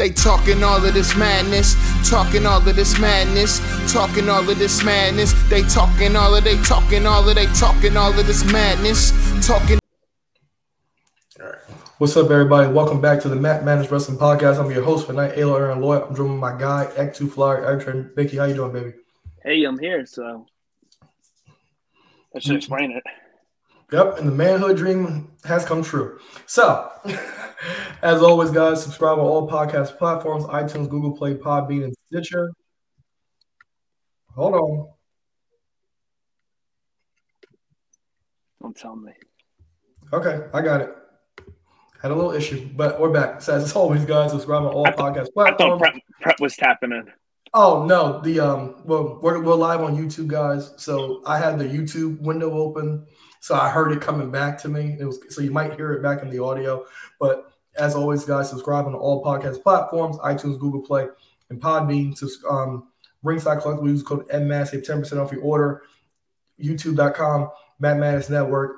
They talking all of this madness, talking all of this madness, talking all of this madness. They talking all of they talking all of they talking all of this madness, talking. What's up, everybody? Welcome back to the Mat Madness Wrestling Podcast. I'm your host for night, A'Lo Aaron Lloyd. I'm joined with my guy, Act Two Flyer, Eric and Vicky. How you doing, baby? Hey, I'm here, so I should explain it. Yep, and the manhood dream has come true. So, as always, guys, subscribe on all podcast platforms iTunes, Google Play, Podbean, and Stitcher. Hold on. Don't tell me. Okay, I got it. Had a little issue, but we're back. So, as always, guys, subscribe on all thought- podcast I thought platforms. prep, prep was tapping in. Oh no, the um well we're we're live on YouTube guys. So I had the YouTube window open. So I heard it coming back to me. It was so you might hear it back in the audio. But as always, guys, subscribe on all podcast platforms, iTunes, Google Play, and Podbean. Um Ringside Collectible use code MMAS, save 10% off your order. YouTube.com, Mat Madness Network.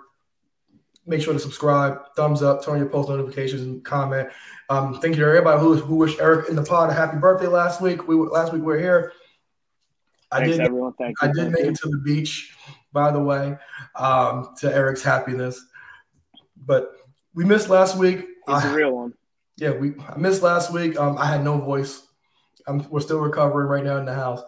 Make sure to subscribe, thumbs up, turn on your post notifications, and comment. Um, thank you to everybody who, who wished Eric in the pod a happy birthday last week. We were, last week we were here. I Thanks, did everyone. Thank you. I did make it to the beach, by the way, um, to Eric's happiness. But we missed last week. He's Uh, a real one. yeah, we I missed last week. Um, I had no voice. I'm, we're still recovering right now in the house.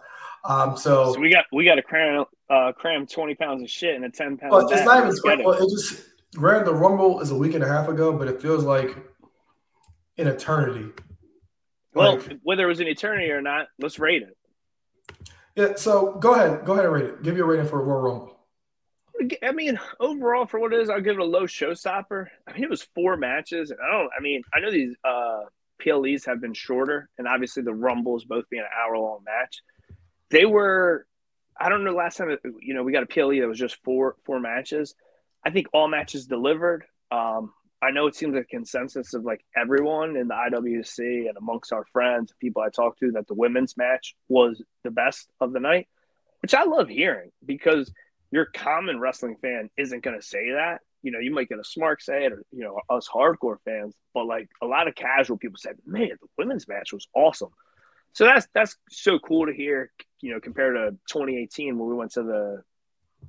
Um, so, So we got we got to cram uh, cram twenty pounds of shit in a ten pound. but it's not even. It. Well, it just granted the Rumble is a week and a half ago, but it feels like an eternity. Well, Like- whether it was an eternity or not, let's rate it. Yeah. So go ahead, go ahead and rate it. Give you a rating for Royal Rumble. I mean, overall, for what it is, I'll give it a low showstopper. I mean, it was four matches. And I don't. I mean, I know these uh, PLEs have been shorter, and obviously the Rumbles both being an hour long match. They were. I don't know. Last time, you know, we got a PLE that was just four four matches. I think all matches delivered. Um, I know it seems like a consensus of like everyone in the IWC and amongst our friends, people I talked to, that the women's match was the best of the night, which I love hearing because your common wrestling fan isn't going to say that. You know, you might get a smart say it, or you know, us hardcore fans, but like a lot of casual people said, "Man, the women's match was awesome." So that's that's so cool to hear. You know, compared to 2018 when we went to the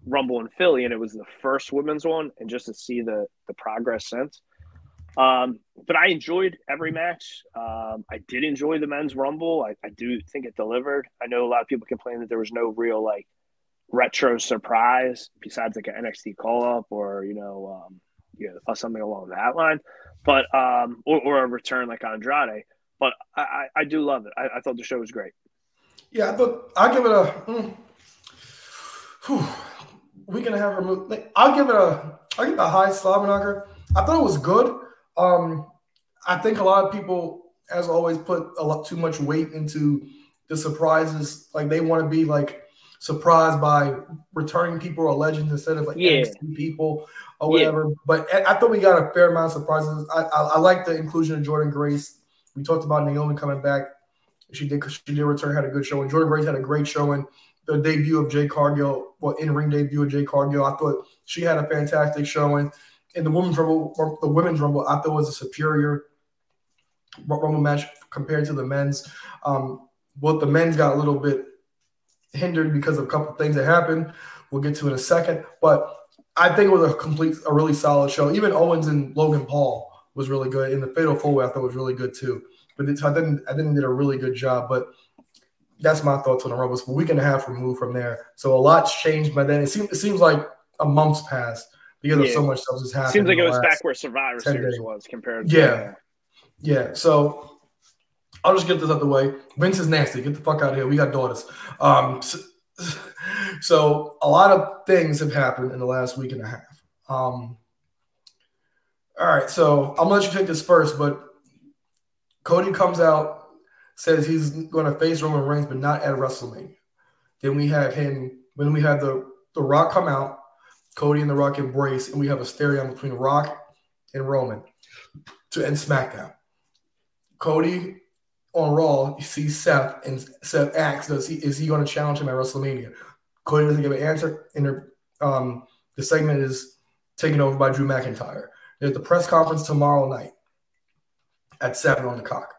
Rumble in Philly and it was the first women's one, and just to see the the progress since. Um, but I enjoyed every match. Um, I did enjoy the men's Rumble. I, I do think it delivered. I know a lot of people complain that there was no real like retro surprise besides like an NXT call up or you know um, you know something along that line, but um, or, or a return like Andrade. But I, I, I do love it. I, I thought the show was great. Yeah, I thought I'll give it a mm, whew, week and a half removed. Like, I'll give it a I'll give it a high slobber. I thought it was good. Um, I think a lot of people, as always, put a lot too much weight into the surprises. Like they want to be like surprised by returning people or legends instead of like Yeah. NXT people or Yeah. whatever. But I I thought we got a fair amount of surprises. I, I, I like the inclusion of Jordynne Grace. We talked about Naomi coming back. She did she did return, had a good show, and Jordynne Grace had a great showing. The debut of Jade Cargill, well, in ring debut of Jade Cargill, I thought she had a fantastic showing. In the women's rumble, the women's rumble, I thought was a superior rumble match compared to the men's. Um, but the men's got a little bit hindered because of a couple things that happened. We'll get to in a second, but I think it was a complete, a really solid show. Kevin Owens and Logan Paul was really good, and the Fatal Four Way I thought was really good too. But it's, I didn't, I didn't did a really good job. But that's my thoughts on the Rumble. It's a week and a half removed from there, so a lot's changed by then. It seems, it seems like a month's passed because of so much stuff that's happened. Seems like it was back where Survivor Series days. was compared. To, Yeah. Yeah, so I'll just get this out the way. Vince is nasty. Get the fuck out of here. We got daughters. Um, so, so a lot of things have happened in the last week and a half. Um, all right, so I'm gonna let you take this first, but Cody comes out, says he's going to face Roman Reigns, but not at WrestleMania. Then we have him when we have the the Rock come out, Cody and the Rock embrace, and we have a stereo between Rock and Roman to end SmackDown. Cody on Raw you see Seth, and Seth asks, "Does he is he going to challenge him at WrestleMania?" Cody doesn't give an answer, and the, um, the segment is taken over by Drew McIntyre. There's the press conference tomorrow night at seven on the cock.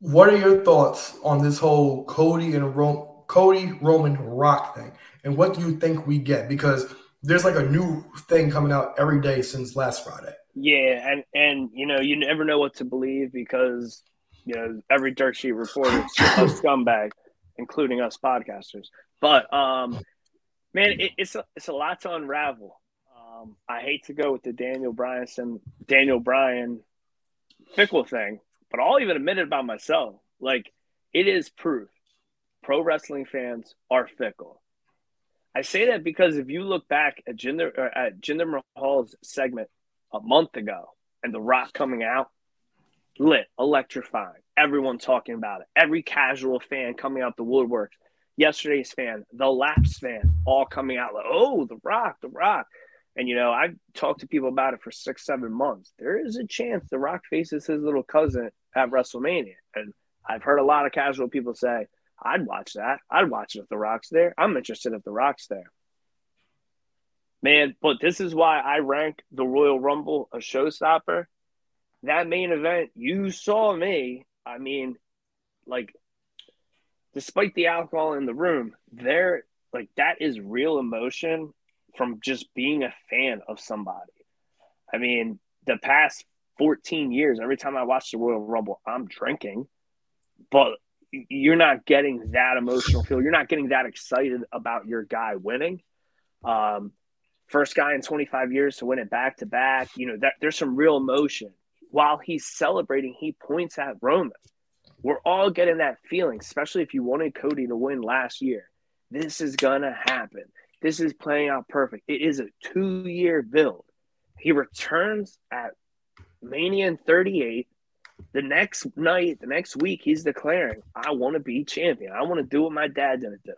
what are your thoughts on this whole Cody and Cody Roman Rock thing, and what do you think we get? Because there's like a new thing coming out every day since last Friday. Yeah, and and you know you never know what to believe because you know every dirt sheet reporter is a scumbag, including us podcasters. But um, man, it, it's a, it's a lot to unravel. Um, I hate to go with the Daniel Bryan Daniel Bryan fickle thing, but I'll even admit it about myself. Like it is proof pro wrestling fans are fickle. I say that because if you look back at Jinder at Jinder Mahal's segment a month ago and The Rock coming out, lit, electrifying. Everyone talking about it. Every casual fan coming out the woodworks. Yesterday's fan, the Laps fan, all coming out like, oh, The Rock, The Rock. And you know, I've talked to people about it for six, seven months. There is a chance The Rock faces his little cousin at WrestleMania, and I've heard a lot of casual people say, I'd watch that. I'd watch it if The Rock's there. I'm interested if The Rock's there. Man, but this is why I rank the Royal Rumble a showstopper. That main event, you saw me. I mean, like, despite the alcohol in the room, there, like, that is real emotion from just being a fan of somebody. I mean, the past 14 years, every time I watch the Royal Rumble, I'm drinking, but you're not getting that emotional feel. You're not getting that excited about your guy winning. Um, first guy in 25 years to win it back to back. You know, that there's some real emotion. While he's celebrating, he points at Roman. We're all getting that feeling, especially if you wanted Cody to win last year. This is gonna happen. This is playing out perfect. It is a two-year build. He returns at Mania in 38 the next night, the next week, he's declaring, I want to be champion. I want to do what my dad didn't do.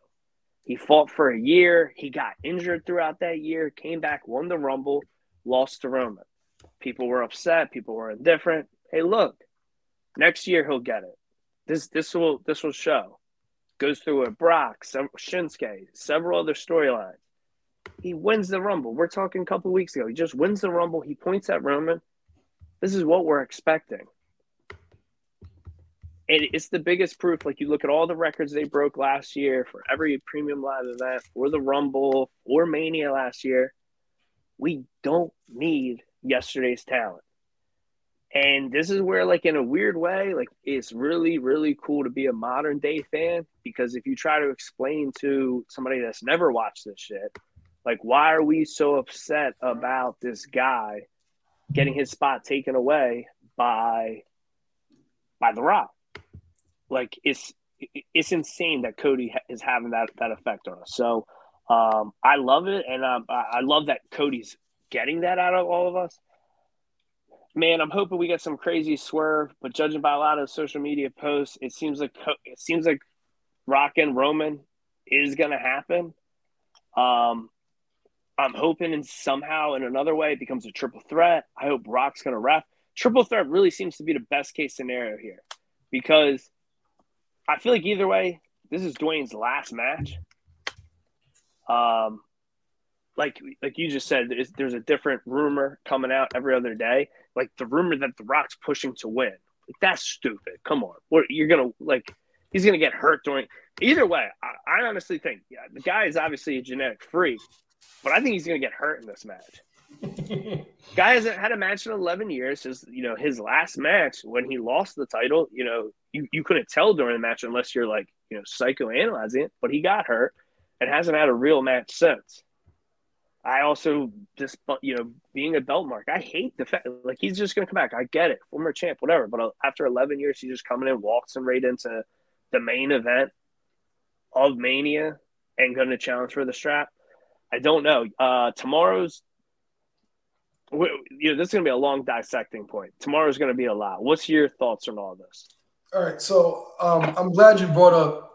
He fought for a year. He got injured throughout that year, came back, won the Rumble, lost to Roman. People were upset. People were indifferent. Hey, look, next year he'll get it. This this will this will show. Goes through a Brock, Shinsuke, several other storylines. He wins the Rumble. We're talking a couple weeks ago. He just wins the Rumble. He points at Roman. This is what we're expecting it's the biggest proof. Like you look at all the records they broke last year for every premium live event, for the Rumble, or Mania last year. We don't need yesterday's talent. And this is where, like, in a weird way, like, it's really, really cool to be a modern day fan because if you try to explain to somebody that's never watched this shit, like, why are we so upset about this guy getting his spot taken away by by The Rock? Like it's it's insane that Cody is having that that effect on us. So um, I love it, and um, I love that Cody's getting that out of all of us. Man, I'm hoping we get some crazy swerve, but judging by a lot of social media posts, it seems like it seems like Rock and Roman is going to happen. Um, I'm hoping in somehow in another way it becomes a triple threat. I hope Rock's going to ref. Triple threat really seems to be the best case scenario here because I feel like either way, this is Dwayne's last match. Um, like like you just said, there's, a different rumor coming out every other day. Like the rumor that The Rock's pushing to win. Like, that's stupid. Come on, what you're gonna like? He's gonna get hurt during. Either way, I, I honestly think yeah, the guy is obviously a genetic freak, but I think he's gonna get hurt in this match. Guy hasn't had a match in 11 years. His, you know, his last match when he lost the title, you know, you, you couldn't tell during the match unless you're like, you know, psychoanalyzing it, but he got hurt and hasn't had a real match since. I also just, you know, being a belt mark, I hate the fact, like, he's just going to come back. I get it, former champ, whatever. But uh, after 11 years, he's just coming in, walks him right into the main event of Mania and going to challenge for the strap. I don't know. Uh, tomorrow's you know, this is going to be a long dissecting point. Tomorrow's going to be a lot. What's your thoughts on all this? All right. So um, I'm glad you brought up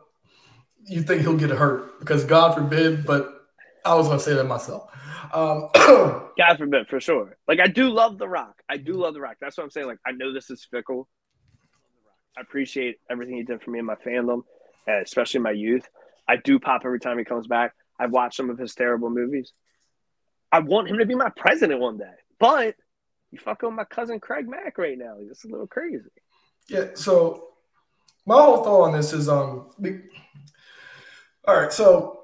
you think he'll get hurt because God forbid, but I was going to say that myself. Um, God forbid, for sure. Like, I do love The Rock. I do love The Rock. That's what I'm saying. Like, I know this is fickle. I appreciate everything he did for me and my fandom, and especially my youth. I do pop every time he comes back. I've watched some of his terrible movies. I want him to be my president one day. But you fucking with my cousin Craig Mack right now. Just a little crazy. Yeah. So my whole thought on this is um. We, all right, so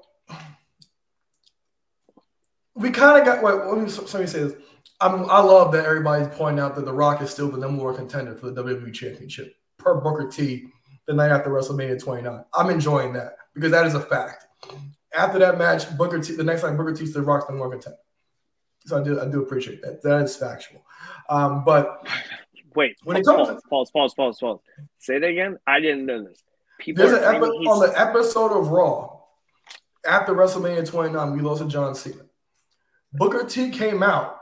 we kind of got. Wait, let me, let me say this. I'm, I love that everybody's pointing out that The Rock is still the number one contender for the WWE Championship per Booker T the night after WrestleMania 29. I'm enjoying that because that is a fact. After that match, Booker T, the next night, Booker T's the Rock's the number one contender. So I do, I do appreciate that. That is factual. Um, but wait, when it comes pause, to, pause, pause, pause, pause. Say that again. I didn't know this. People there's an epi- on the episode of Raw after WrestleMania 29, we lost to John Cena. Booker T came out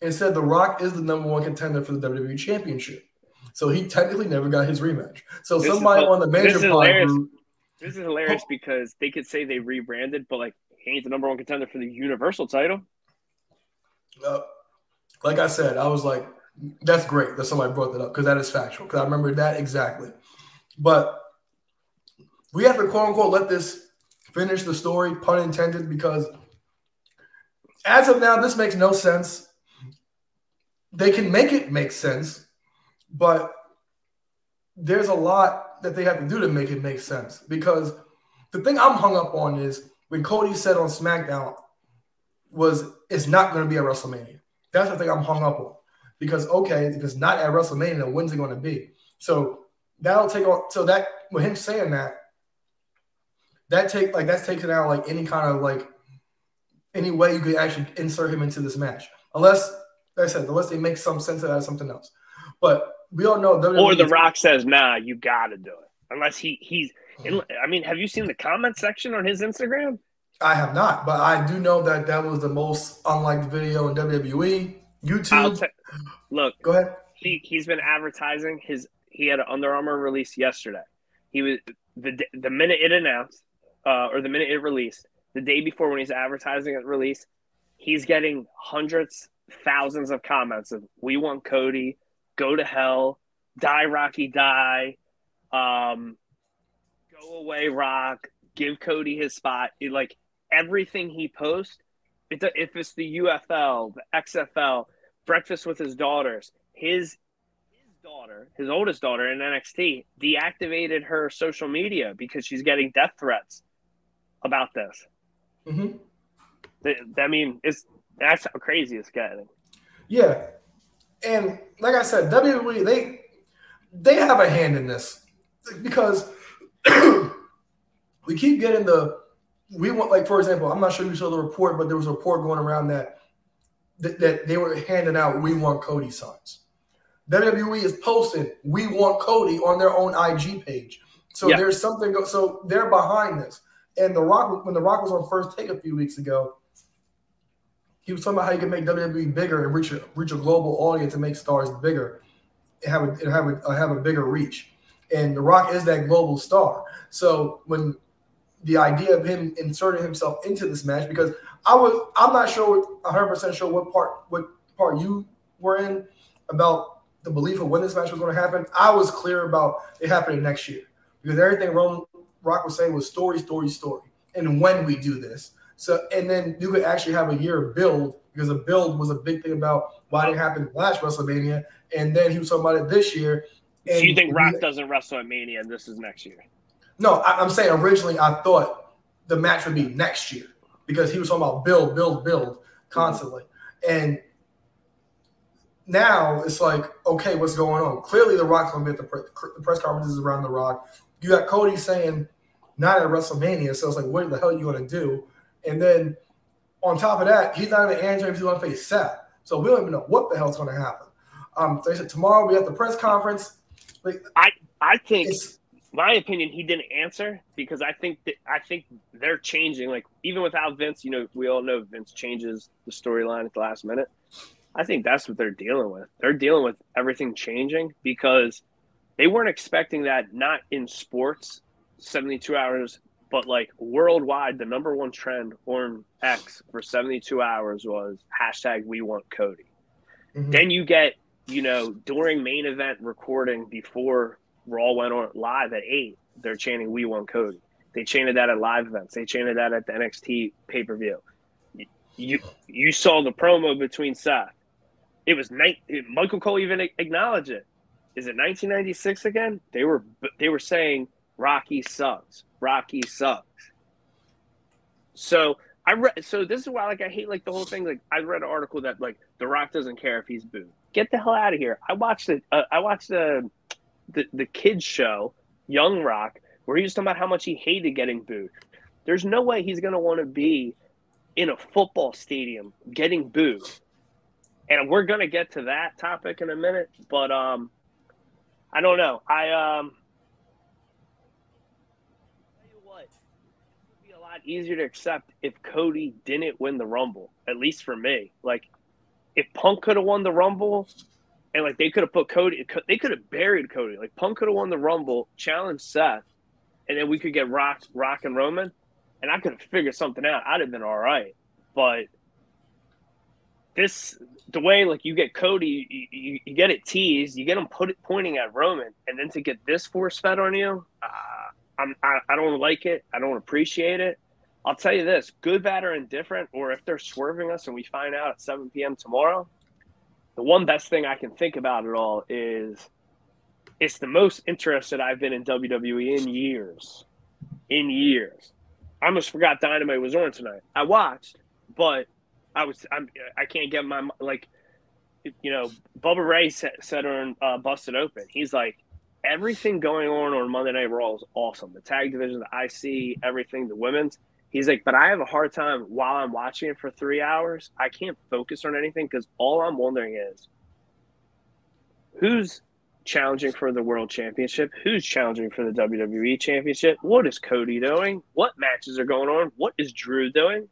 and said The Rock is the number one contender for the WWE Championship. So he technically never got his rematch. So this somebody is, on the major pod group. This is hilarious because they could say they rebranded, but like he ain't the number one contender for the Universal title. Uh, like I said, I was like, that's great that somebody brought that up because that is factual. Because I remember that exactly. But we have to quote unquote let this finish the story, pun intended, because as of now, this makes no sense. They can make it make sense, but there's a lot that they have to do to make it make sense. Because the thing I'm hung up on is when Cody said on SmackDown was it's not going to be at WrestleMania. That's the thing I'm hung up on. Because okay, if it's not at WrestleMania, then when's it going to be? So that'll take on. So that with him saying that, that take like that's taking out like any kind of like any way you could actually insert him into this match, unless like I said, unless they make some sense of that something else. But we all know WWE or The Rock says, "Nah, you got to do it." Unless he he's. Mm-hmm. I mean, have you seen the comment section on his Instagram? I have not, but I do know that that was the most unliked video in WWE. YouTube. T- look, go ahead. He he's been advertising his. He had an Under Armour release yesterday. He was the the minute it announced, uh, or the minute it released, the day before when he's advertising it release, he's getting hundreds, thousands of comments of "We want Cody," "Go to hell," "Die Rocky Die," um, "Go away Rock," "Give Cody his spot." It, like everything he posts, it, if it's the UFL, the XFL, breakfast with his daughters, his his daughter, his oldest daughter in NXT, deactivated her social media because she's getting death threats about this. Mm-hmm. I mean, it's that's how crazy it's getting. Yeah, and like I said, WWE they they have a hand in this because we keep getting the we want like for example, I'm not sure you saw the report, but there was a report going around that that, that they were handing out "We Want Cody" signs. WWE is posting "We Want Cody" on their own IG page. So yeah. there's something. Go, so they're behind this. And the Rock, when the Rock was on First Take a few weeks ago, he was talking about how you can make WWE bigger and reach a reach a global audience and make stars bigger, and have a and have a have a bigger reach. And The Rock is that global star. So when the idea of him inserting himself into this match, because I was I'm not sure 100 percent sure what part what part you were in about the belief of when this match was going to happen. I was clear about it happening next year because everything Roman Rock was saying was story, story, story, and when we do this. So, and then you could actually have a year build because a build was a big thing about why it didn't happen last WrestleMania, and then he was talking about it this year. so you think Rock doesn't wrestle at Mania, and this is next year? No, I, am saying originally I thought the match would be next year because he was talking about build, build, build constantly, and now it's like, okay, what's going on? Clearly, The Rock's going to be at the, pre- the press conferences around The Rock. You got Cody saying not at WrestleMania. So it's like, what the hell are you going to do? And then on top of that, he's not even answering if he's going to face Seth. So we don't even know what the hell's going to happen. Um, they said tomorrow we have the press conference. Like, I I think, my opinion, he didn't answer because I think that I think they're changing. Like even without Vince, you know, we all know Vince changes the storyline at the last minute. I think that's what they're dealing with. They're dealing with everything changing because they weren't expecting that. Not in sports, 72 hours, but like worldwide, the number one trend on X for 72 hours was hashtag we want Cody. Mm-hmm. Then you get, you know, during main event recording before Raw went on live at eight, they're chanting we want Cody. They chanted that at live events. They chanted that at the NXT pay per view. You you saw the promo between Seth. It was night. Michael Cole even acknowledged it. is it 1996 again? They were they were saying Rocky sucks. Rocky sucks. So I read. So this is why, like, I hate like the whole thing. Like, I read an article that like The Rock doesn't care if he's booed. Get the hell out of here. I watched it. Uh, I watched the, the the kids show, Young Rock, where he was talking about how much he hated getting booed. There's no way he's gonna want to be in a football stadium getting booed. And we're gonna get to that topic in a minute, but um, I don't know. I um tell you what, it would be a lot easier to accept if Cody didn't win the Rumble, at least for me. Like, if Punk could have won the Rumble, and like they could have put Cody, they could have buried Cody. Like Punk could have won the Rumble, challenged Seth, and then we could get Rock, Rock and Roman, and I could have figured something out. I'd have been all right, but this the way like you get Cody, you, you, you get it teased, you get him put it pointing at Roman, and then to get this force fed on you, uh, I'm I, I don't like it. I don't appreciate it. I'll tell you this good, bad, or indifferent, or if they're swerving us and we find out at 7 p.m. tomorrow, the one best thing I can think about it all is it's the most interested I've been in WWE in years. In years. I almost forgot Dynamite was on tonight. I watched, but I was I'm I can't get my like you know Bubba Ray said, said on uh, Busted Open. He's like everything going on on Monday Night Raw is awesome. The tag division, the IC, everything, the women's. He's like, but I have a hard time while I'm watching it for three hours. I can't focus on anything because all I'm wondering is who's challenging for the world championship? Who's challenging for the WWE championship? What is Cody doing? What matches are going on? What is Drew doing?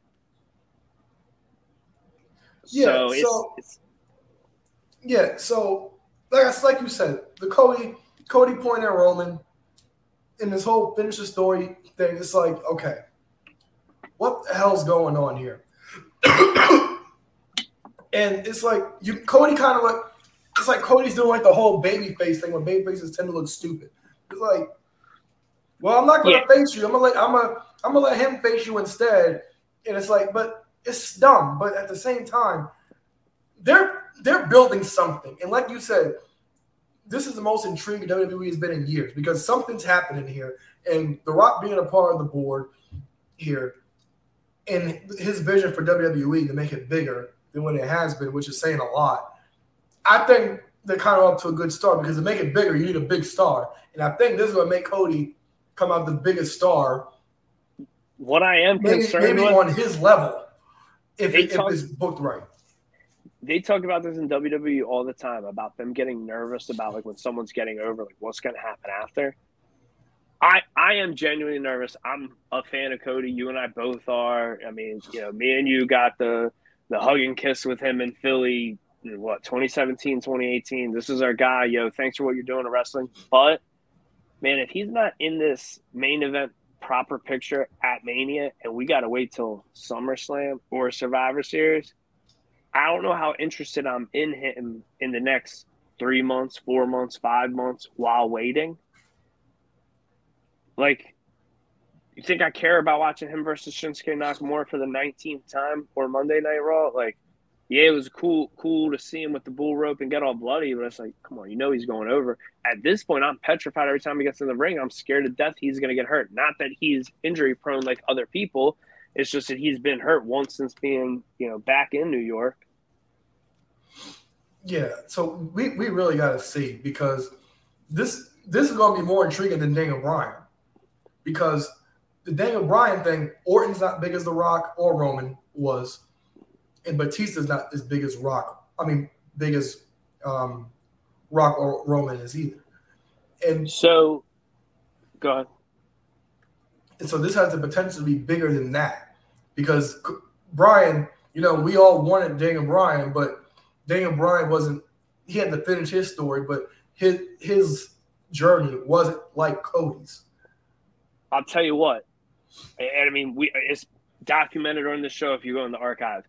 Yeah, so, it's, so it's, yeah, so like like you said, the Cody Cody point at Roman in this whole finish the story thing. It's like okay, what the hell's going on here? and it's like you Cody kind of like it's like Cody's doing like the whole baby face thing when baby faces tend to look stupid. It's like, well, I'm not gonna yeah. face you. I'm gonna let I'm gonna I'm gonna let him face you instead. And it's like, but it's dumb. But at the same time, they're they're building something. And like you said, this is the most intriguing WWE has been in years because something's happening here. And The Rock being a part of the board here and his vision for WWE to make it bigger than what it has been, which is saying a lot. I think they're kind of up to a good start because to make it bigger, you need a big star, and I think this is what make Cody come out the biggest star. What I am maybe, concerned maybe with, on his level, if, it, talk, if it's booked right. They talk about this in WWE all the time about them getting nervous about like when someone's getting over, like what's going to happen after. I I am genuinely nervous. I'm a fan of Cody. You and I both are. I mean, you know, me and you got the the hug and kiss with him in Philly. What 2017, 2018. This is our guy. Yo, thanks for what you're doing to wrestling. But man, if he's not in this main event proper picture at Mania, and we got to wait till SummerSlam or Survivor Series, I don't know how interested I'm in him in the next three months, four months, five months while waiting. Like, you think I care about watching him versus Shinsuke Nakamura for the 19th time or Monday Night Raw? Like, yeah, it was cool, cool to see him with the bull rope and get all bloody, but it's like, come on, you know he's going over. At this point, I'm petrified every time he gets in the ring. I'm scared to death he's going to get hurt. Not that he's injury prone like other people. It's just that he's been hurt once since being, you know, back in New York. Yeah, so we, we really got to see because this this is going to be more intriguing than Daniel Bryan because the Daniel Bryan thing, Orton's not big as The Rock or Roman was, and Batista's not as big as Rock. I mean, big as um, Rock or Roman is either. And so, go ahead. And so this has the potential to be bigger than that because Bryan, you know, we all wanted Daniel Bryan, but Daniel Bryan wasn't. He had to finish his story, but his his journey wasn't like Cody's. I'll tell you what, and I mean, we it's documented on the show if you go in the archive.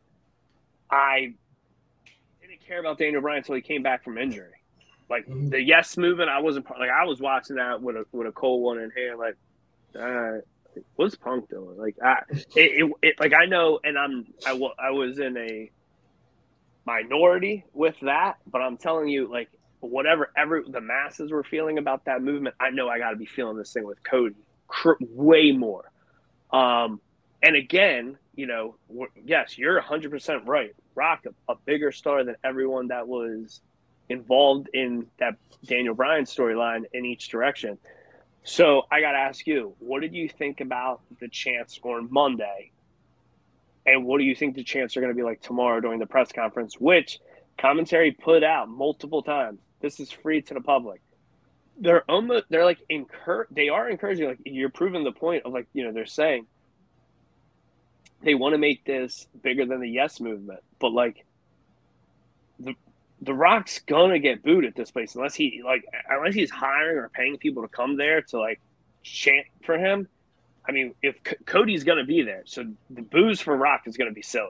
I didn't care about Daniel Bryan until he came back from injury. Like mm-hmm. the yes movement, I wasn't like I was watching that with a with a cold one in hand. Like, uh, what's Punk doing? Like, I it, it, it like I know, and I'm I, I was in a minority with that, but I'm telling you, like whatever ever the masses were feeling about that movement, I know I got to be feeling this thing with Cody cr- way more. Um, and again, you know, yes, you're 100% right. Rock, a, a bigger star than everyone that was involved in that Daniel Bryan storyline in each direction. So I got to ask you, what did you think about the chance on Monday? And what do you think the chants are going to be like tomorrow during the press conference, which commentary put out multiple times? This is free to the public. They're almost, they're like, incur, they are encouraging, like, you're proving the point of like, you know, they're saying they want to make this bigger than the yes movement, but like, the the Rock's gonna get booed at this place unless he like unless he's hiring or paying people to come there to like chant for him. I mean, if C- Cody's gonna be there, so the booze for Rock is gonna be silly.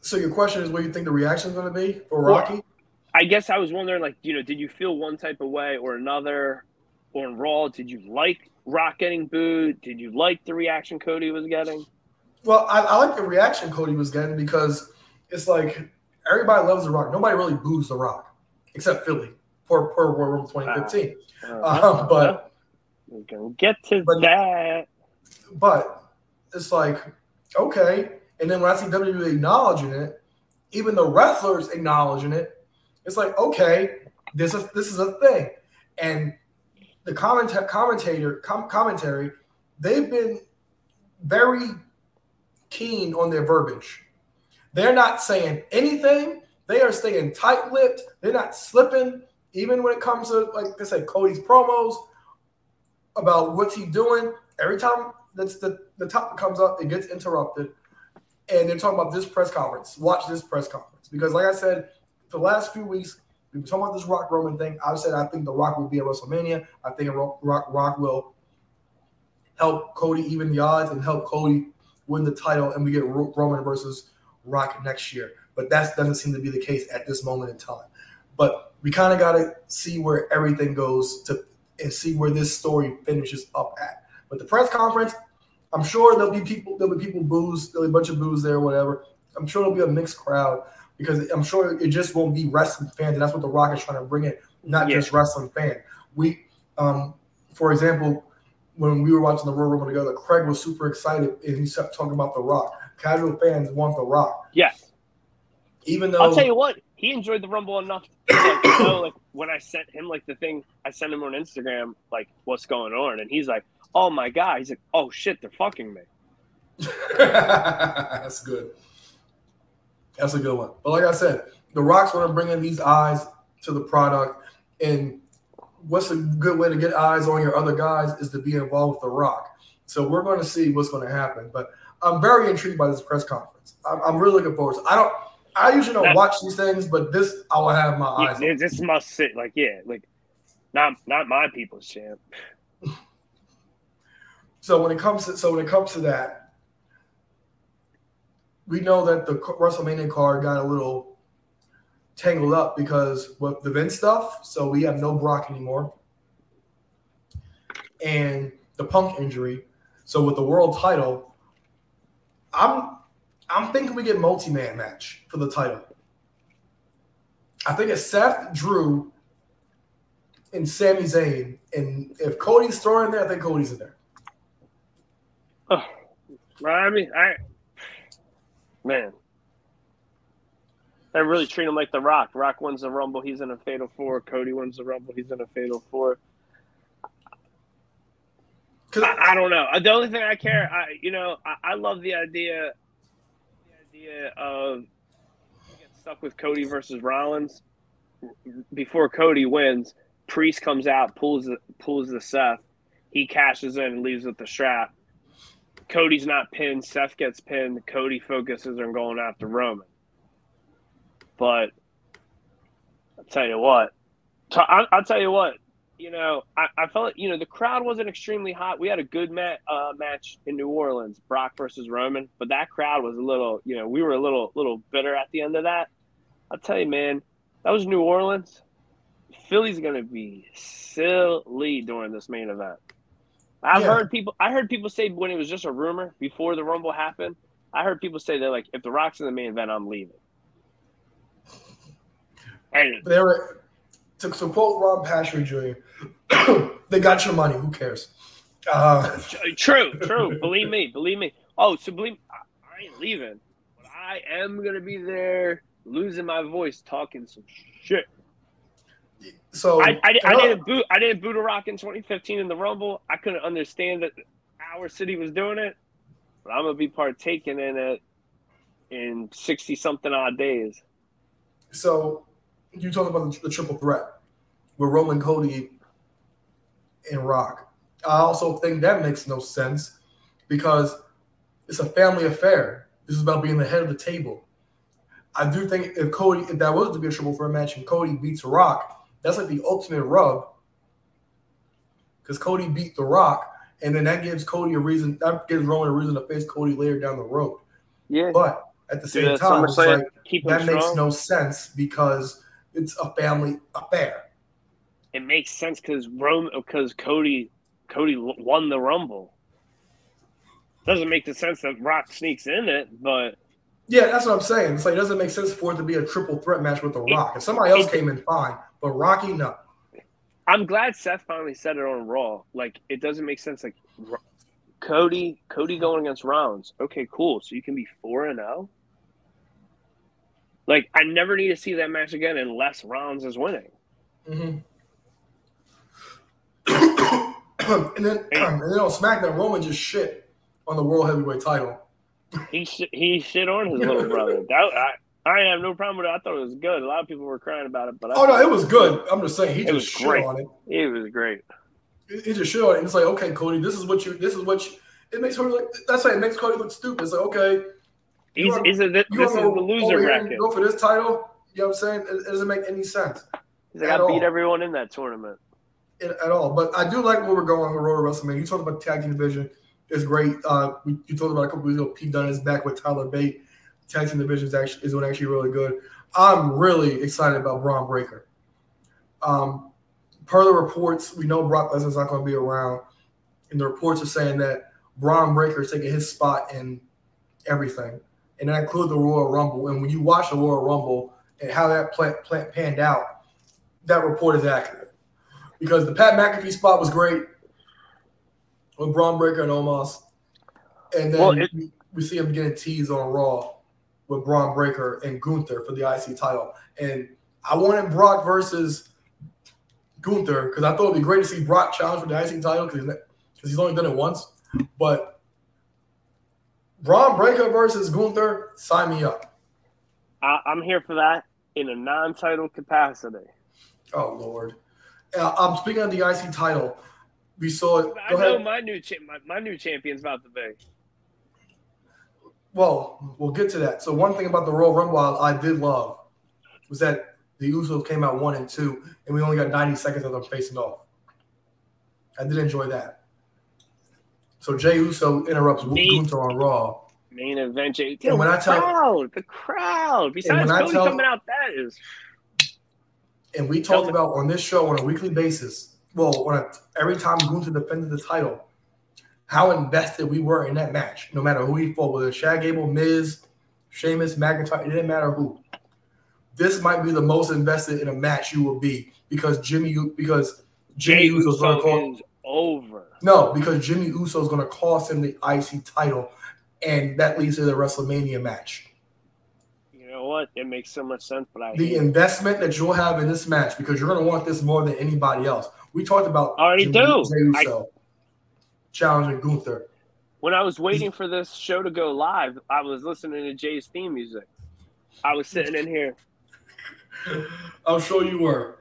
So your question is, what do you think the reaction is to be for Rocky? Well, I guess I was wondering, like, you know, did you feel one type of way or another? Or in Raw, did you like Rock getting booed? Did you like the reaction Cody was getting? Well, I, I like the reaction Cody was getting because it's like everybody loves The Rock. Nobody really boos The Rock except Philly for per Royal Rumble 2015. Uh-huh. Um, but we can get to but, that. But it's like okay, and then when I see WWE acknowledging it, even the wrestlers acknowledging it, it's like okay, this is this is a thing, and the comment commentator com- commentary, they've been very keen on their verbiage. They're not saying anything. They are staying tight-lipped. They're not slipping, even when it comes to, like I said, Cody's promos about what's he doing. Every time that's the, the topic comes up, it gets interrupted. And they're talking about this press conference. Watch this press conference. Because like I said, the last few weeks, we've been talking about this Rock Roman thing. I've said I think the Rock will be at WrestleMania. I think Rock, Rock will help Cody even the odds and help Cody win the title, and we get Roman versus Rock next year. But that doesn't seem to be the case at this moment in time. But we kind of got to see where everything goes to and see where this story finishes up at. But the press conference, I'm sure there'll be people, there'll be people booze, there'll be a bunch of booze there, whatever. I'm sure there'll be a mixed crowd because I'm sure it just won't be wrestling fans, and that's what the Rock is trying to bring in, not yeah. just wrestling fan. We, um, for example, when we were watching the Royal Rumble together, Craig was super excited and he kept talking about the Rock. Casual fans want the Rock. Yes. Even though I'll tell you what, he enjoyed the Rumble enough. like, you know, like when I sent him like the thing, I sent him on Instagram like what's going on, and he's like, "Oh my god!" He's like, "Oh shit, they're fucking me." That's good. That's a good one. But like I said, the Rocks want to bring in these eyes to the product, and what's a good way to get eyes on your other guys is to be involved with the Rock. So we're going to see what's going to happen. But I'm very intrigued by this press conference. I'm, I'm really looking forward to. It. I don't. I usually don't watch these things, but this I will have my eyes. Yeah, this must sit like yeah, like not not my people's champ. so when it comes to so when it comes to that, we know that the WrestleMania card got a little tangled up because with the Vince stuff. So we have no Brock anymore, and the Punk injury. So with the world title, I'm I'm thinking we get multi-man match for the title. I think it's Seth, Drew, and Sami Zayn. And if Cody's throwing there, I think Cody's in there. Oh, I mean, I man, they really treat him like the Rock. Rock wins the Rumble, he's in a Fatal Four. Cody wins the Rumble, he's in a Fatal Four. I, I, don't know. The only thing I care, I you know, I, I love the idea the idea of stuck with Cody versus Rollins before Cody wins. Priest comes out, pulls the, pulls the Seth. He cashes in and leaves with the strap. Cody's not pinned. Seth gets pinned. Cody focuses on going after Roman. But I'll tell you what. I'll tell you what you know, I, I felt you know the crowd wasn't extremely hot. We had a good mat, uh, match in New Orleans, Brock versus Roman, but that crowd was a little, you know, we were a little little bitter at the end of that. I'll tell you, man, that was New Orleans. Philly's gonna be silly during this main event. I've yeah. heard people. I heard people say when it was just a rumor before the Rumble happened. I heard people say they're like, if the Rock's in the main event, I'm leaving. And, Hey. they were to, to quote Ron Patrick Jr. they got your money. Who cares? Uh, True, true. believe me, believe me. Oh, so believe I, I ain't leaving, but I am gonna be there, losing my voice, talking some shit. So I, I, I didn't boot. I didn't boot a rock in 2015 in the Rumble. I couldn't understand that our city was doing it, but I'm gonna be partaking in it in 60 something odd days. So you talk about the, the triple threat with Roman Cody and Rock. I also think that makes no sense because it's a family affair. This is about being the head of the table. I do think if Cody, if that was to be a triple threat match and Cody beats Rock, that's like the ultimate rub. Because Cody beat The Rock, and then that gives Cody a reason, that gives Roman a reason to face Cody later down the road. Yeah, But at the same time, it's like that makes strong. no sense because it's a family affair. it makes sense because Rome because Cody Cody won the Rumble. Doesn't make the sense that Rock sneaks in it, but Yeah, that's what I'm saying. It's like it doesn't make sense for it to be a triple threat match with The Rock. If somebody else came in, fine. But Rocky, no. I'm glad Seth finally said it on Raw. Like it doesn't make sense. Like Cody, Cody going against Rollins. Okay, cool. So you can be four and zero. Like I never need to see that match again unless Rollins is winning. hmm and then and then on SmackDown, Roman just shit on the World Heavyweight title. He sh- he shit on his little brother. That, I I have no problem with it. I thought it was good. A lot of people were crying about it, but I Oh no, it was good. I'm just saying he It just shit great. on it. It was great. He just shit on it. And it's like, okay, Cody, this is what you. This is what you. It makes Cody like. That's why it makes Cody look stupid. It's like, okay, He's, wanna- he's a, this, this is the loser over here and bracket. Go for this title. You know what I'm saying? It, it doesn't make any sense. He's like, at I beat all. everyone in that tournament. at, at all. But I do like where we're going with Road to WrestleMania. You talked about the tag team division. It's great. Uh, we, you talked about a couple weeks ago. Pete Dunne is back with Tyler Bate. Tag team division is actually is doing actually really good. I'm really excited about Bron Breakker. Um, per the reports, we know Brock Lesnar's not going to be around, and the reports are saying that Bron Breakker is taking his spot in everything, and that includes the Royal Rumble. And when you watch the Royal Rumble and how that plant, plant panned out, that report is accurate because the Pat McAfee spot was great with Bron Breakker and Omos, and then Well, it- we, we see him getting teased on Raw with Bron Breakker and Gunther for the IC title. And I wanted Brock versus Gunther because I thought it'd be great to see Brock challenge for the IC title because he's, he's only done it once. But Bron Breakker versus Gunther, sign me up. I, I'm here for that in a non-title capacity. Oh Lord. Uh, I'm speaking of the IC title. We saw it. I Go know ahead. my new cha- my, my new champion's about to be. Well, we'll get to that. So one thing about the Royal Rumble I, I did love was that the Usos came out one and two, and we only got 90 seconds of them facing off. I did enjoy that. So Jey Uso interrupts Me- Gunther on Raw. Main event. J- And when the I tell- crowd, the crowd. Besides Cody tell- coming out, that is And we talked about on this show on a weekly basis, well, on a, every time Gunther defended the title, how invested we were in that match, no matter who he fought, whether Chad Gable, Miz, Sheamus, McIntyre, it didn't matter who. This might be the most invested in a match you will be because Jimmy, because Jimmy Jey Uso's going to call. Uso is over. No, because Jimmy Uso is going to cost him the IC title, and that leads to the WrestleMania match. You know what? It makes so much sense, but I The investment that you'll have in this match, because you're going to want this more than anybody else. We talked about I already Jimmy- do. Jey Uso challenging Gunther. when I was waiting for this show to go live, I was listening to Jey's theme music. I was sitting in here. I'm sure you were.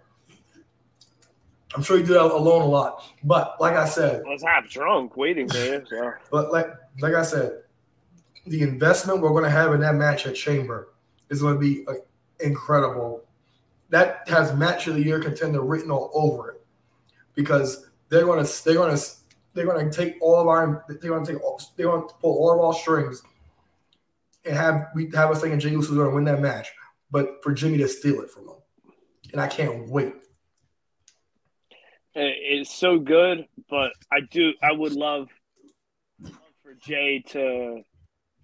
I'm sure you did that alone a lot. But like I said, I was half drunk waiting for. So. but like like I said, the investment we're going to have in that match at Chamber is going to be uh, incredible. That has match of the year contender written all over it because they're going to they're going to they're going to take all of our they're going to take all, they're going to pull all of our strings and have we have us thinking Jey Uso is going to win that match, but for Jimmy to steal it from him, and I can't wait. It's so good, but I do. I would love for Jey to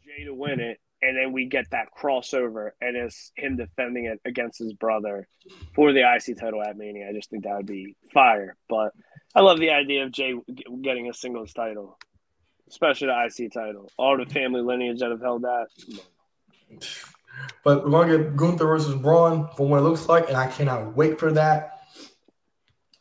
Jey to win it, and then we get that crossover, and it's him defending it against his brother for the IC title at Mania. I just think that would be fire. But I love the idea of Jey getting a singles title, especially the IC title. All the family lineage that have held that. But we're gonna get Gunther versus Bron from what it looks like, and I cannot wait for that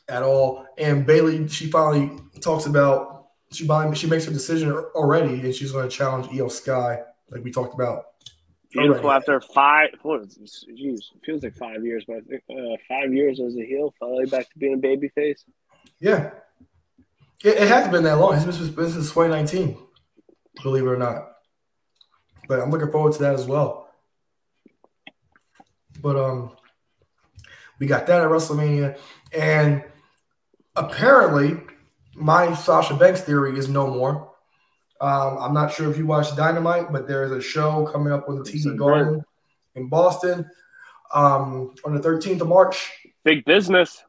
at all. And Bayley, she finally talks about she finally, she makes her decision already, and she's going to challenge Iyo Sky, like we talked about. Beautiful already. after five, what, geez, feels like five years, but uh, five years as a heel, finally back to being a baby face. Yeah, it, it has been that long. It's been, since 2019, believe it or not. But I'm looking forward to that as well. But um, we got that at WrestleMania, and apparently, my Sasha Banks theory is no more. Um, I'm not sure if you watched Dynamite, but there is a show coming up on the TD Garden in Boston um, on the 13th of March. Big business.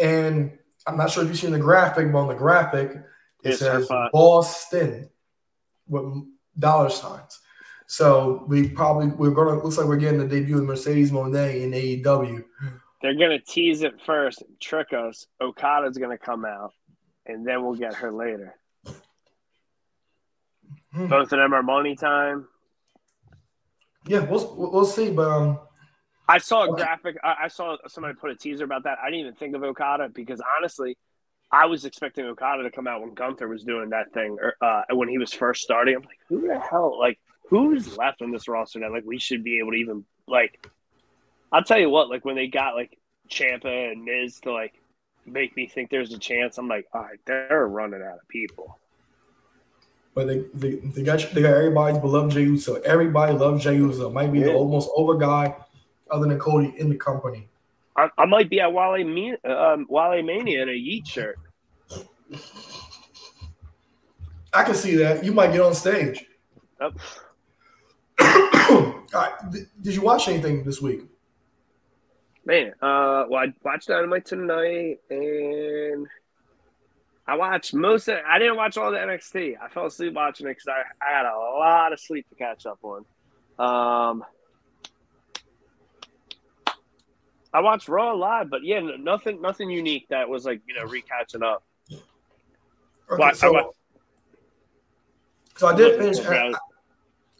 And I'm not sure if you've seen the graphic, but on the graphic, it says Boston with dollar signs. So we probably we're gonna looks like we're getting the debut of Mercedes Moné in AEW. They're gonna tease it first, trick us. Okada's gonna come out, and then we'll get her later. Hmm. Both of them are money time. Yeah, we'll we'll see, but um, I saw a graphic. I, saw somebody put a teaser about that. I didn't even think of Okada because honestly, I was expecting Okada to come out when Gunther was doing that thing, or uh, when he was first starting. I'm like, who the hell? Like, who's left on this roster now? Like, we should be able to even like. I'll tell you what. Like when they got like Champa and Miz to like make me think there's a chance, I'm like, all right, they're running out of people. But they, they, they got they got everybody's beloved Jey Uso. Everybody loves Jey Uso. Might be yeah. the almost over guy other than Cody in the company. I, I might be at Wale, um, Wale Mania in a Yeet shirt. I can see that. You might get on stage. Yep. Right. Did you watch anything this week? Man, uh, well, I watched Dynamite tonight, and I watched most of. I didn't watch all the NXT. I fell asleep watching it because I, I had a lot of sleep to catch up on. Um, I watched Raw live, but yeah, nothing, nothing unique that was like you know recatching up. Okay, so, I, so I did finish.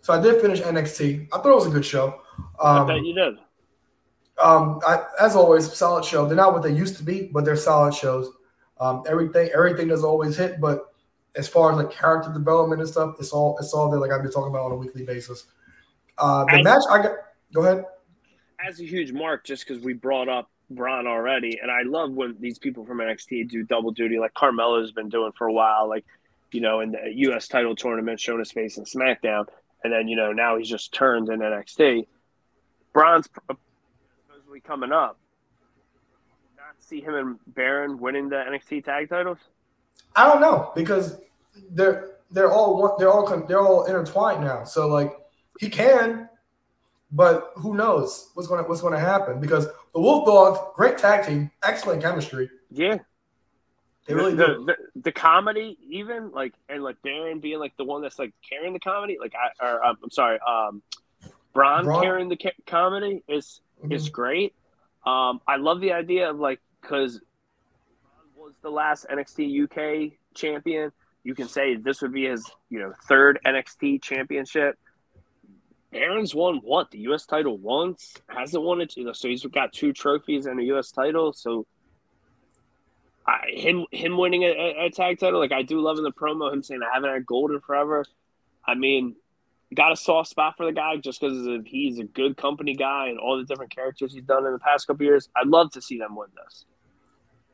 so I did finish NXT. I thought it was a good show. Um, I bet you did. Um, I, as always, solid show. They're not what they used to be, but they're solid shows. Um, everything, everything doesn't always hit, but as far as like character development and stuff, it's all it's all there. Like I've been talking about on a weekly basis. Uh, the as, match, I got. Go ahead has a huge mark just because we brought up Bron already, and I love when these people from NXT do double duty, like Carmelo's been doing for a while, like you know, in the U.S. title tournament, showing his face in SmackDown, and then you know now he's just turned in NXT. Bron's supposedly coming up. Not see him and Baron winning the NXT tag titles. I don't know because they're they're all they're all they're all intertwined now. So like he can, but who knows what's going to what's going to happen? Because the Wolf Dogs, great tag team, excellent chemistry. Yeah, they really the, the, the, the, comedy, even like and like Baron being like the one that's like carrying the comedy. Like I, or um, I'm sorry, um, Bron, Bron? carrying the ca- comedy is mm-hmm. is great. Um, I love the idea of like because was the last NXT UK champion. You can say this would be his you know third NXT championship Aaron's won what the U.S. title once, hasn't won it. So he's got two trophies and a U.S. title. So, I, him him winning a, a, tag title, like I do love in the promo, him saying I haven't had gold in forever. I mean, got a soft spot for the guy just because he's a good company guy and all the different characters he's done in the past couple years. I'd love to see them win this.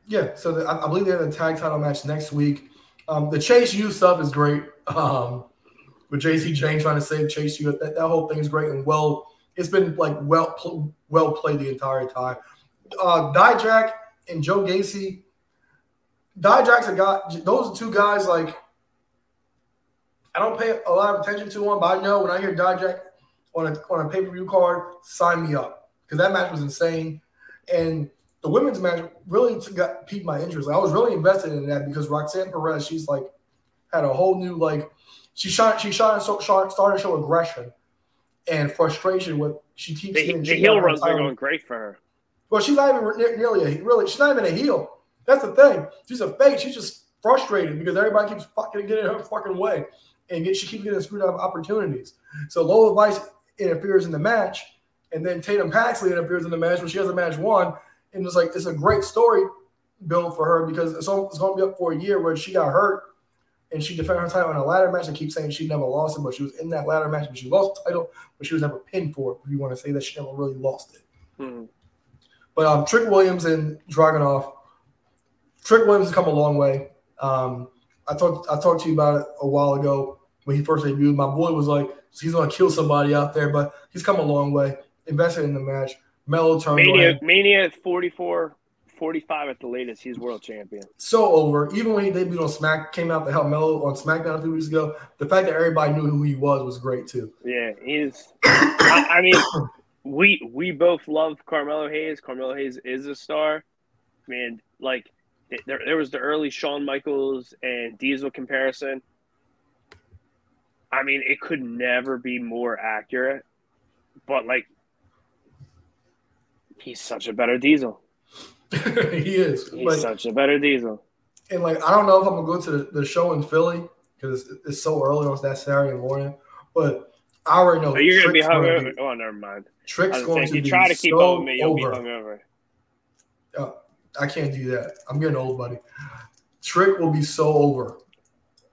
Yeah, so the, I, I believe they have a tag title match next week. Um, the Chase U stuff is great. Um, with Jacy Jayne trying to save Chase U. That, that whole thing is great and well. It's been like well well played the entire time. Uh, Dijak and Joe Gacy. Dijak's a guy. Those are two guys. Like I don't pay a lot of attention to them, but I know when I hear Dijak on a on a pay per view card, sign me up because that match was insane. And the women's match really got piqued my interest. I was really invested in that because Roxanne Perez, she's like had a whole new like she shot. She shot and so, started to show aggression and frustration with she keeps The, getting the heel out of her runs are going great for her. Well, she's not even ne- nearly a really. She's not even a heel. That's the thing. She's a fake. She's just frustrated because everybody keeps fucking getting in her fucking way, and get, she keeps getting screwed out of opportunities. So Lola Vice interferes in the match, and then Tatum Paxley interferes in the match when she has a match won, and it's like it's a great story build for her because it's, all, it's going to be up for a year where she got hurt. And she defended her title in a ladder match. I keep saying she never lost it, but she was in that ladder match but she lost the title, but she was never pinned for it. If you want to say that she never really lost it. Hmm. But um, Trick Williams and Dragunov, Trick Williams has come a long way. Um, I talked I talked to you about it a while ago when he first debuted. My boy was like, he's gonna kill somebody out there, but he's come a long way. Invested in the match. Melo turned Mania. Mania at 44, 45 at the latest. He's world champion. So over. Even when he debuted on Smack, came out to help Melo on SmackDown a few weeks ago. The fact that everybody knew who he was was great too. Yeah, he's. I, I mean, we we both love Carmelo Hayes. Carmelo Hayes is a star. I mean, like there, there was the early Shawn Michaels and Diesel comparison. I mean, it could never be more accurate, but like, he's such a better Diesel. he is. He's Like, such a better Diesel. and like I don't know if I'm gonna go to the, the show in Philly because it's so early on that Saturday morning, but I already know But you're gonna be Trick's gonna hungover. Oh, never mind. Trick's going saying, to you be try to keep so up with me, you'll be over. hungover. Uh, I can't do that. I'm getting old, buddy. Trick will be so over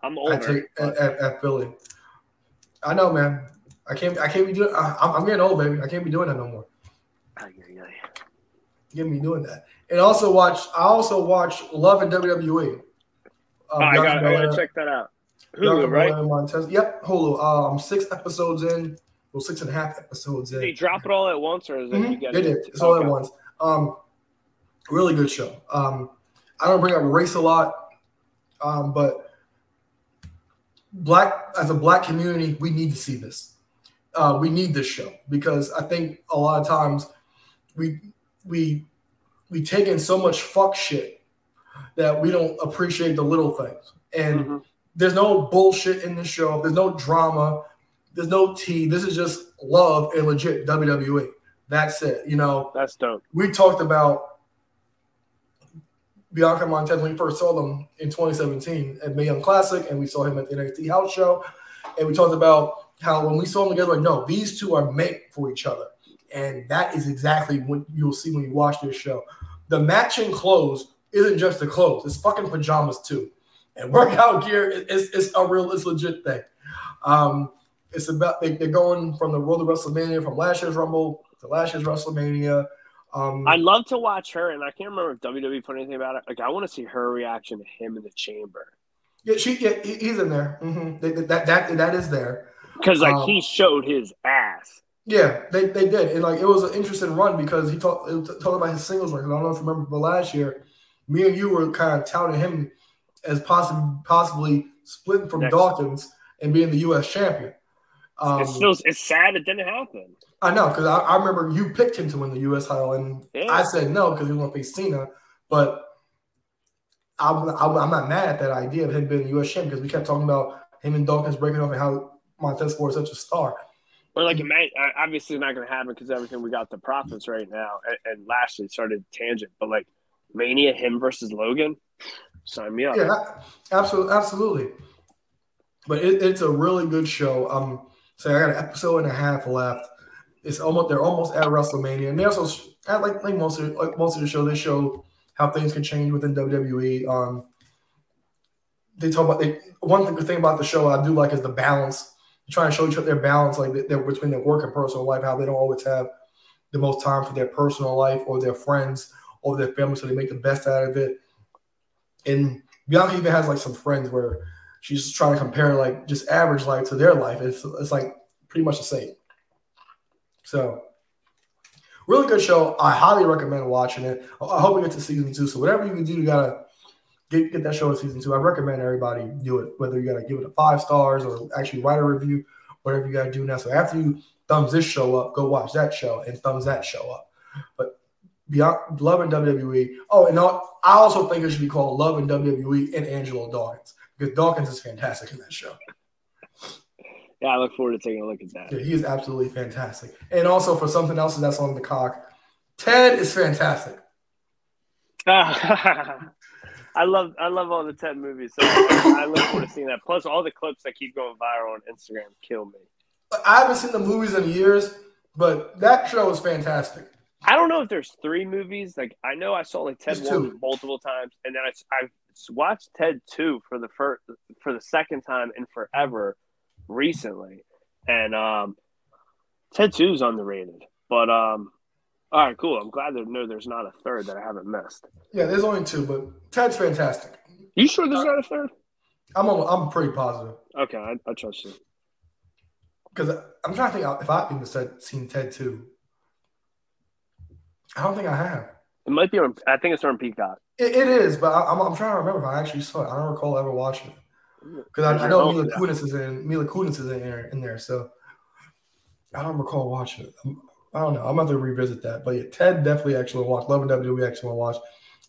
I'm older. take, at, at, at Philly. I know, man. I can't. I can't be doing. I, I'm I'm getting old, baby. I can't be doing that no more. Ay, ay, ay. Get me doing that. And also watch. I also watch Love and WWE. Um, Oh, I Bianca got. I Belair- gotta check that out. Bianca Hulu, right? Belair Montez. Yep, Hulu. Um, six episodes in. Well, six and a half episodes in. Did they drop it all at once, or is it Mhm, you get They it? did. It's all at once. Um, really good show. Um, I don't bring up race a lot, um, but black as a black community, we need to see this. Uh, we need this show because I think a lot of times we we we take in so much fuck shit that we don't appreciate the little things. And Mhm. there's no bullshit in this show. There's no drama. There's no tea. This is just love and legit WWE. That's it. You know, That's dope. we talked about Bianca Montez when we first saw them in 2017 at Mae Young Classic, and we saw him at the NXT House Show, and we talked about how when we saw them together, like no, these two are made for each other, and that is exactly what you'll see when you watch this show. The matching clothes isn't just the clothes; it's fucking pajamas too, and workout gear is it's a real, it's legit thing. Um, it's about they, they're going from the road to WrestleMania from last year's Rumble to last year's WrestleMania. Um, I'd love to watch her, and I can't remember if WWE put anything about it. Like, I want to see her reaction to him in the chamber yeah, she, yeah, he's in there. hmm That, that that that is there. because, like, Um, he showed his ass. Yeah, they, they did, and like it was an interesting run because he talked talked about his singles record. I don't know if you remember, but last year, me and you were kind of touting him as possibly possibly splitting from Next. Dawkins and being the U.S. champion. Um, it's still it's sad it didn't happen. I know because I, I remember you picked him to win the U.S. title, and Yeah. I said no because he was going to face Cena. But I'm, I'm I'm not mad at that idea of him being the U.S. champion because we kept talking about him and Dawkins breaking off and how Montez Ford is such a star. Or like, ima- uh, obviously not going to happen because everything we got the profits right now, and, and Lashley started tangent. But like Mania, him versus Logan, sign me up. Yeah, absolutely, absolutely. But it, it's a really good show. Um, so I got an episode and a half left. It's almost they're almost at WrestleMania, and they also at like like most of like most of the show they show how things can change within WWE. Um, they talk about they one thing, thing about the show I do like is the balance. They try and show each other their balance, like they're between their work and personal life, how they don't always have the most time for their personal life or their friends or their family, so they make the best out of it. And Bianca even has like some friends where she's trying to compare like just average life to their life. It's it's like pretty much the same. So really good show. I highly recommend watching it. I hope we get to season two. So whatever you can do, you gotta get get that show in season two. I recommend everybody do it. Whether you gotta give it a five stars or actually write a review, whatever you gotta do now. So after you thumbs this show up, go watch that show and thumbs that show up. But beyond Love and WWE. Oh, and I also think it should be called Love and WWE and Angelo Dawkins because Dawkins is fantastic in that show. Yeah, I look forward to taking a look at that. Yeah, he is absolutely fantastic. And also for something else that's on the cock, Ted is fantastic. I love I love all the Ted movies. So I, I look forward to seeing that. Plus, all the clips that keep going viral on Instagram kill me. I haven't seen the movies in years, but that show is fantastic. I don't know if there's three movies. Like I know I saw like Ted There's one two. multiple times, and then I I watched Ted two for the first for the second time in forever recently, and um, Ted two is underrated. But um, all right, cool. I'm glad to know there's not a third that I haven't missed. Yeah, there's only two, but Ted's fantastic. You sure there's not a third? I'm I'm pretty positive Okay, I, I trust you. because I'm trying to think if I've even said seen Ted two. I don't think I have. It might be on. I think it's on Peacock. It, it is, but I, I'm, I'm trying to remember if I actually saw it. I don't recall ever watching it because I, I know oh, Mila Kunis is in Mila Kunis is in there in there, so I don't recall watching it. I'm, I don't know. I'm about to revisit that, but yeah, Ted definitely excellent watch. Love and WWE excellent watch.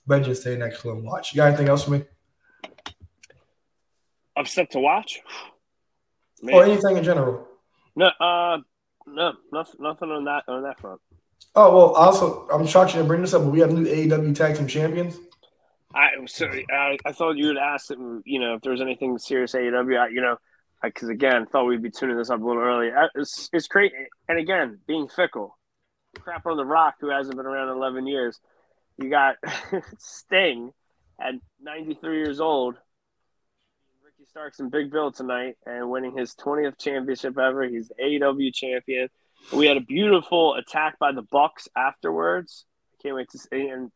Vengeance Day an excellent watch. You got anything else for me Of stuff to watch. Man. or anything in general? No, uh, no, nothing, nothing on that on that front. Oh well, also I'm shocked you didn't bring this up, but we have new AEW Tag Team Champions. I so I, I thought you would ask, you know, if there was anything serious AEW. I, you know, because again, thought we'd be tuning this up a little early. It's, it's great, and again, being fickle. Crap on the Rock, who hasn't been around 11 years. You got Sting at 93 years old. Ricky Starks and Big Bill tonight, and winning his 20th championship ever. He's the AEW champion. We had a beautiful attack by the Bucks afterwards. I Can't wait to see. And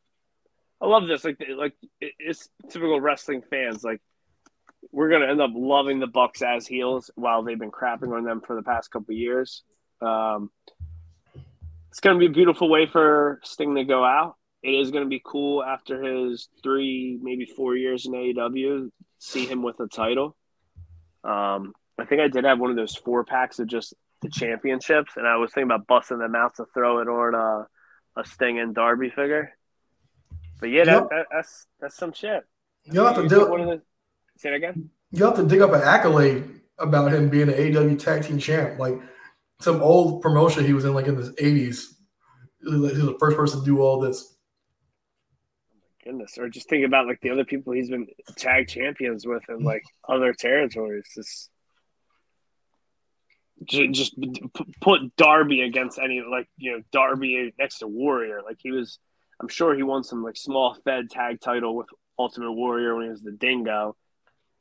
I love this. Like, like it's typical wrestling fans. Like, we're gonna end up loving the Bucks as heels while they've been crapping on them for the past couple years. Um, it's gonna be a beautiful way for Sting to go out. It is gonna be cool after his three, maybe four years in AEW. See him with a title. Um, I think I did have one of those four packs of just the championships, and I was thinking about busting them out to throw it on a, a Sting and Darby figure. But yeah, that, Yep. that, that's that's some shit. You'll have to do one of the, say it again. you have to dig up an accolade about him being an AEW Tag Team Champ, like some old promotion he was in, like in the '80s. He was the first person to do all this. Oh my goodness, or just think about like the other people he's been tag champions with in like other territories. Just, just put Darby against any like you know Darby next to Warrior. Like he was, I'm sure he won some like small Fed tag title with Ultimate Warrior when he was the Dingo.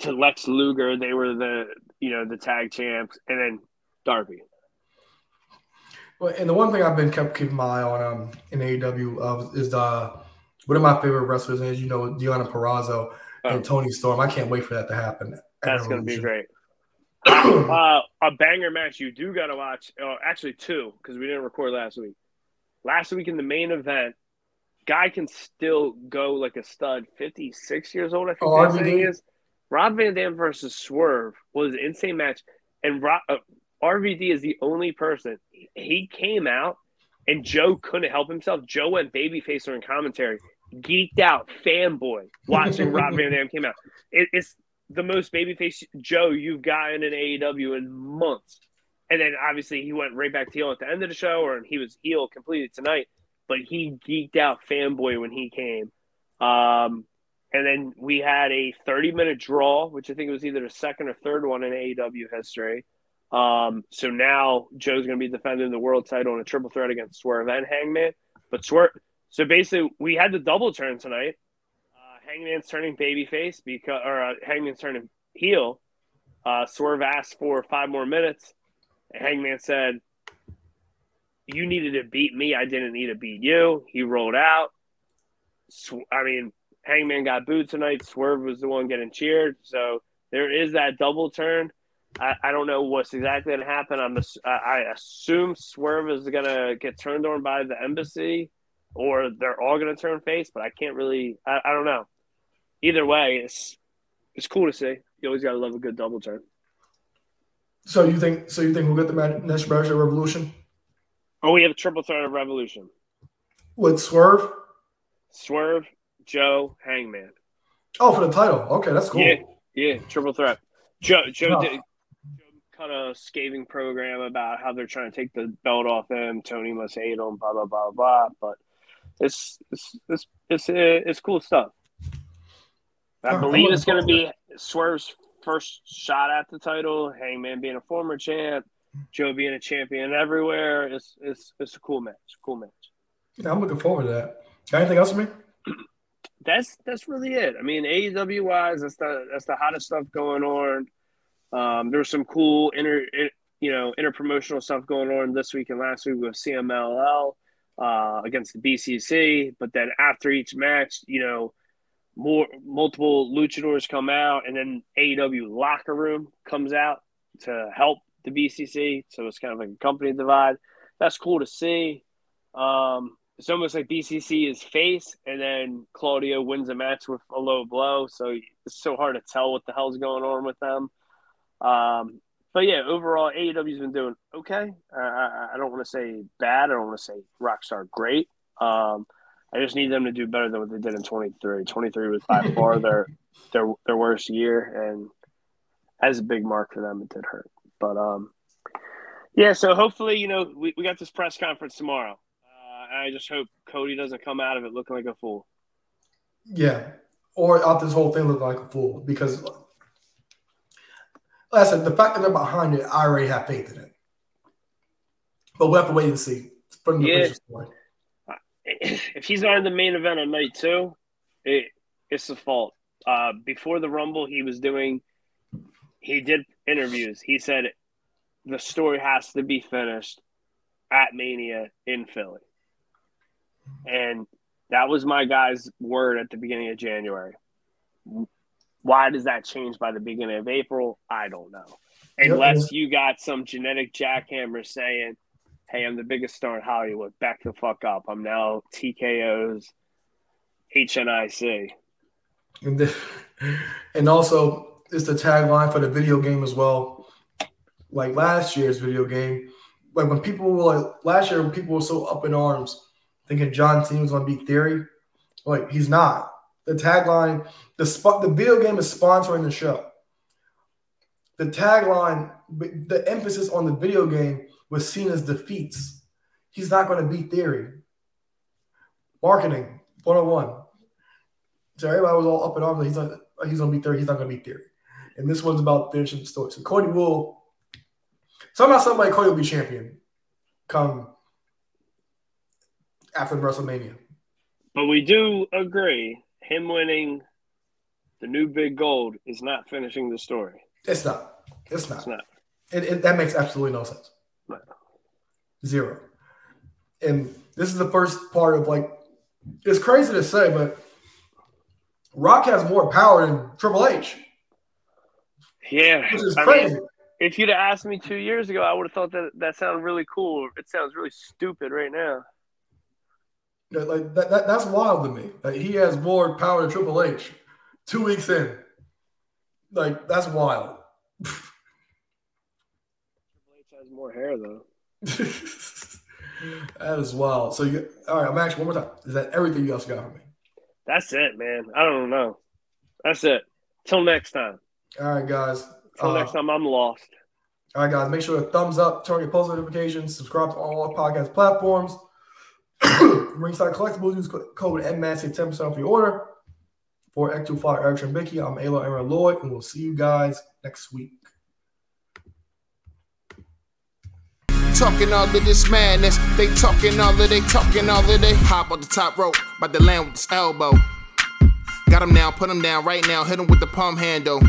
To Lex Luger, they were the you know the tag champs, and then Darby. Well, and the one thing I've been kept keeping my eye on um, in AEW uh, is the one of my favorite wrestlers, is you know, Deonna Purrazzo and Toni Storm. I can't wait for that to happen. That's going to be great. uh, a banger match you do got to watch. Oh, actually, two because we didn't record last week. Last week in the main event, guy can still go like a stud. Fifty six years old, I think Oh, they're RVD? is. Rob Van Dam versus Swerve was an insane match, and Rob, uh, RVD is the only person. He came out, and Joe couldn't help himself. Joe went babyface during commentary, geeked out, fanboy watching Rob Van Dam came out. It, it's the most babyface Joe you've gotten in AEW in months. And then obviously he went right back to heel at the end of the show, or he was heel completely tonight. But he geeked out fanboy when he came. Um, and then we had a 30 minute draw, which I think was either the second or third one in AEW history. Um, so now Joe's going to be defending the world title in a triple threat against Swerve and Hangman. But Swerve, so basically, we had the double turn tonight. Uh, Hangman's turning babyface because, or uh, Hangman's turning heel. Uh, Swerve asked for five more minutes. Hangman said, "You needed to beat me. I didn't need to beat you." He rolled out. Sw- I mean, Hangman got booed tonight. Swerve was the one getting cheered. So there is that double turn. I, I don't know what's exactly going to happen. I'm ass- I assume Swerve is going to get turned on by the embassy, or they're all going to turn face. But I can't really. I, I don't know. Either way, it's it's cool to see. You always got to love a good double turn. So you think? So you think we'll get the match, next match at Revolution Oh, we have a triple threat of Revolution: with Swerve? Swerve, Joe, Hangman. Oh, for the title. Okay, that's cool. Yeah, yeah, triple threat. Joe, Joe did Of scathing program about how they're trying to take the belt off him. Tony must hate him, blah blah blah blah. But it's it's it's it's, it's cool stuff. I believe it's going to be Swerve's first shot at the title. Hangman being a former champ, Joe being a champion everywhere. It's it's it's a cool match. Cool match. Yeah, I'm looking forward to that. Got anything else for me? That's that's really it. I mean, AEW wise, that's the that's the hottest stuff going on. Um, was some cool inter, you know, interpromotional stuff going on this week and last week with CMLL uh, against the BCC. But then after each match, you know, more multiple luchadors come out, and then AEW locker room comes out to help the BCC. So it's kind of like a company divide. That's cool to see. Um, it's almost like BCC is face, and then Claudio wins a match with a low blow. So it's so hard to tell what the hell's going on with them. Um, but yeah, overall, AEW's been doing okay. Uh, I, I, don't want to say bad. I don't want to say Rockstar great. Um, I just need them to do better than what they did in 23. 23 was by far their their their worst year, and as a big mark for them, it did hurt. But um, yeah. So hopefully, you know, we, we got this press conference tomorrow. Uh, I just hope Cody doesn't come out of it looking like a fool. Yeah, or out this whole thing looking like a fool because Listen, the fact that they're behind it, I already have faith in it. But we'll have to wait and see. From the yeah. If he's not in the main event on night two, it, it's the fault. Uh, before the Rumble, he was doing, he did interviews. He said the story has to be finished at Mania in Philly. And that was my guy's word at the beginning of January. Why does that change by the beginning of April? I don't know. Unless you got some genetic jackhammer saying, hey, I'm the biggest star in Hollywood. Back the fuck up. I'm now TKO's HNIC. And, the, and also, it's the tagline for the video game as well. Like last year's video game, like when people were like last year, people were so up in arms thinking John Cena was going to beat Theory, like he's not. The tagline, the spot, the video game is sponsoring the show. The tagline, the emphasis on the video game was seen as defeats. He's not going to beat Theory. Marketing 101. So everybody was all up in arms. He's not, he's going to beat Theory. He's not going to beat Theory. And this one's about finishing the story. So Cody will somehow, somebody, Cody will be champion come after WrestleMania. But we do agree him winning the new big gold is not finishing the story. It's not. It's not. It's not. It, it, that makes absolutely no sense. No. Zero. And this is the first part of like, it's crazy to say, but Rock has more power than Triple H. Yeah. Which is I crazy. Mean, if you'd have asked me two years ago, I would have thought that that sounded really cool. It sounds really stupid right now. Like that, that that's wild to me. Like he has more power than Triple H two weeks in. Like that's wild. Triple H has more hair though. that is wild. So you all right, I'm actually one more time. Is that everything you else got for me? That's it, man. I don't know. That's it. Till next time. All right, guys. Till uh, next time, I'm lost. All right, guys. Make sure to thumbs up, turn your post notifications, subscribe to all our podcast platforms. Ringside Collectibles, use code MMAT, save 10% off your order. For X25, Eric Trembicki, I'm A'Lo Aaron Lloyd, and we'll see you guys next week. Talking all of this madness, they talking all of they talking all of they hop on the top rope, by the land with his elbow. Got him now, put him down right now, hit him with the palm handle.